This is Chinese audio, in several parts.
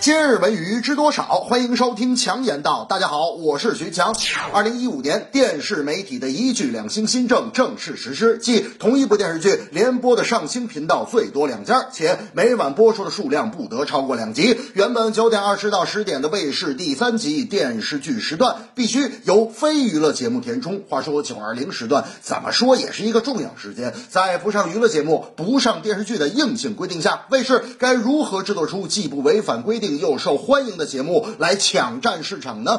今日文娱知多少？欢迎收听强言道。大家好，我是徐强。二零一五年电视媒体的一剧两星新政正式实施，即同一部电视剧连播的上星频道最多两家，且每晚播出的数量不得超过两集。原本九点二十到十点的卫视第三集电视剧时段必须由非娱乐节目填充。话说九二零时段怎么说也是一个重要时间，在不上娱乐节目、不上电视剧的硬性规定下，卫视该如何制作出既不违反规定？又受欢迎的节目来抢占市场呢？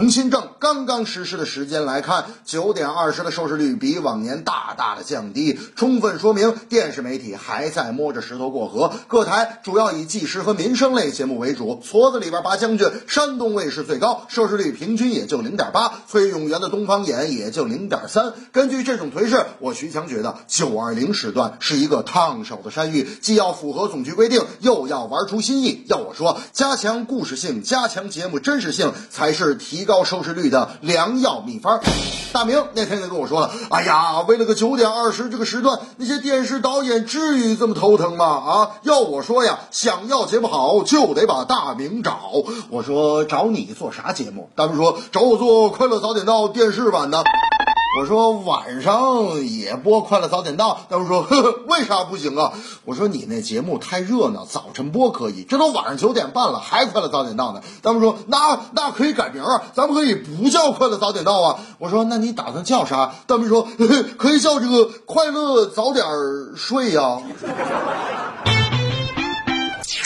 从新政刚刚实施的时间来看，九点二十的收视率比往年大大的降低，充分说明电视媒体还在摸着石头过河。各台主要以纪实和民生类节目为主，矬子里边拔将军，山东卫视最高，收视率平均也就零点八，崔永元的东方眼也就零点三。根据这种颓势，我徐强觉得九二零时段是一个烫手的山芋，既要符合总局规定，又要玩出新意。要我说，加强故事性，加强节目真实性，才是提高。高收视率的良药秘方。大明那天就跟我说了：“哎呀，为了个九点二十这个时段，那些电视导演至于这么头疼吗？啊，要我说呀，想要节目好，就得把大明找。我说找你做啥节目？大明说找我做《快乐早点到》电视版的。”我说晚上也播《快乐早点到》，他们说呵呵为啥不行啊？我说你那节目太热闹，早晨播可以，这都晚上九点半了，还《快乐早点到》呢。他们说那那可以改名啊，咱们可以不叫《快乐早点到》啊。我说那你打算叫啥？他们说呵呵可以叫这个《快乐早点睡》呀。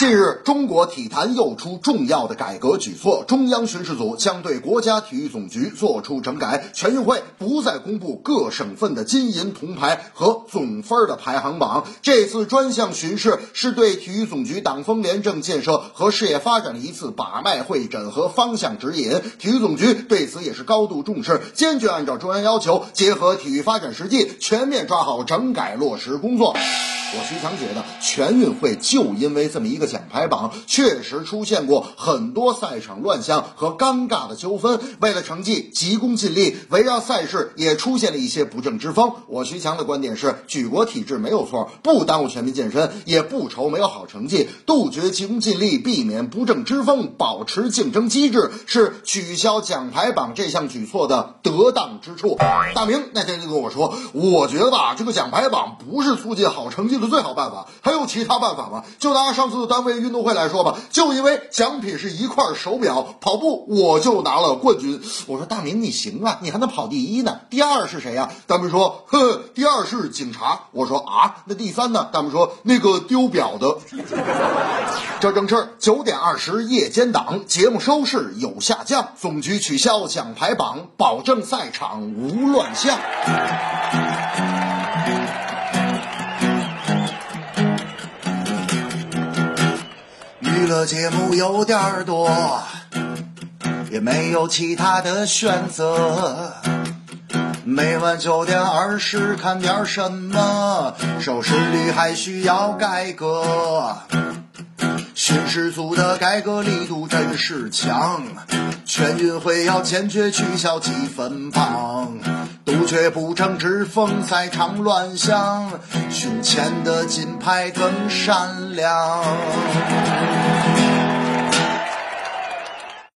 近日，中国体坛又出重要的改革举措，中央巡视组将对国家体育总局作出整改，全运会不再公布各省份的金银铜牌和总分的排行榜。这次专项巡视是对体育总局党风廉政建设和事业发展的一次把脉会诊和方向指引。体育总局对此也是高度重视，坚决按照中央要求，结合体育发展实际，全面抓好整改落实工作。我徐强觉得，全运会就因为这么一个奖牌榜，确实出现过很多赛场乱象和尴尬的纠纷。为了成绩，急功近利，围绕赛事也出现了一些不正之风。我徐强的观点是，举国体制没有错，不耽误全民健身，也不愁没有好成绩。杜绝急功近利，避免不正之风，保持竞争机制，是取消奖牌榜这项举措的得当之处。大明那天就跟我说，我觉得吧，这个奖牌榜不是促进好成绩的。是最好办法还有其他办法吗？就拿上次单位运动会来说吧，就因为奖品是一块手表，跑步我就拿了冠军。我说大明你行啊，你还能跑第一呢？第二是谁呀？大明说，呵，第二是警察。我说啊，那第三呢？大明说那个丢表的。这正是九点二十夜间档节目收视有下降，总局取消奖牌榜，保证赛场无乱象。节目有点多，也没有其他的选择。每晚九点二十看点什么？收视率还需要改革。巡视组的改革力度真是强，全运会要坚决取消积分榜，杜绝不正之风，赛场乱象，胸前的金牌更闪亮。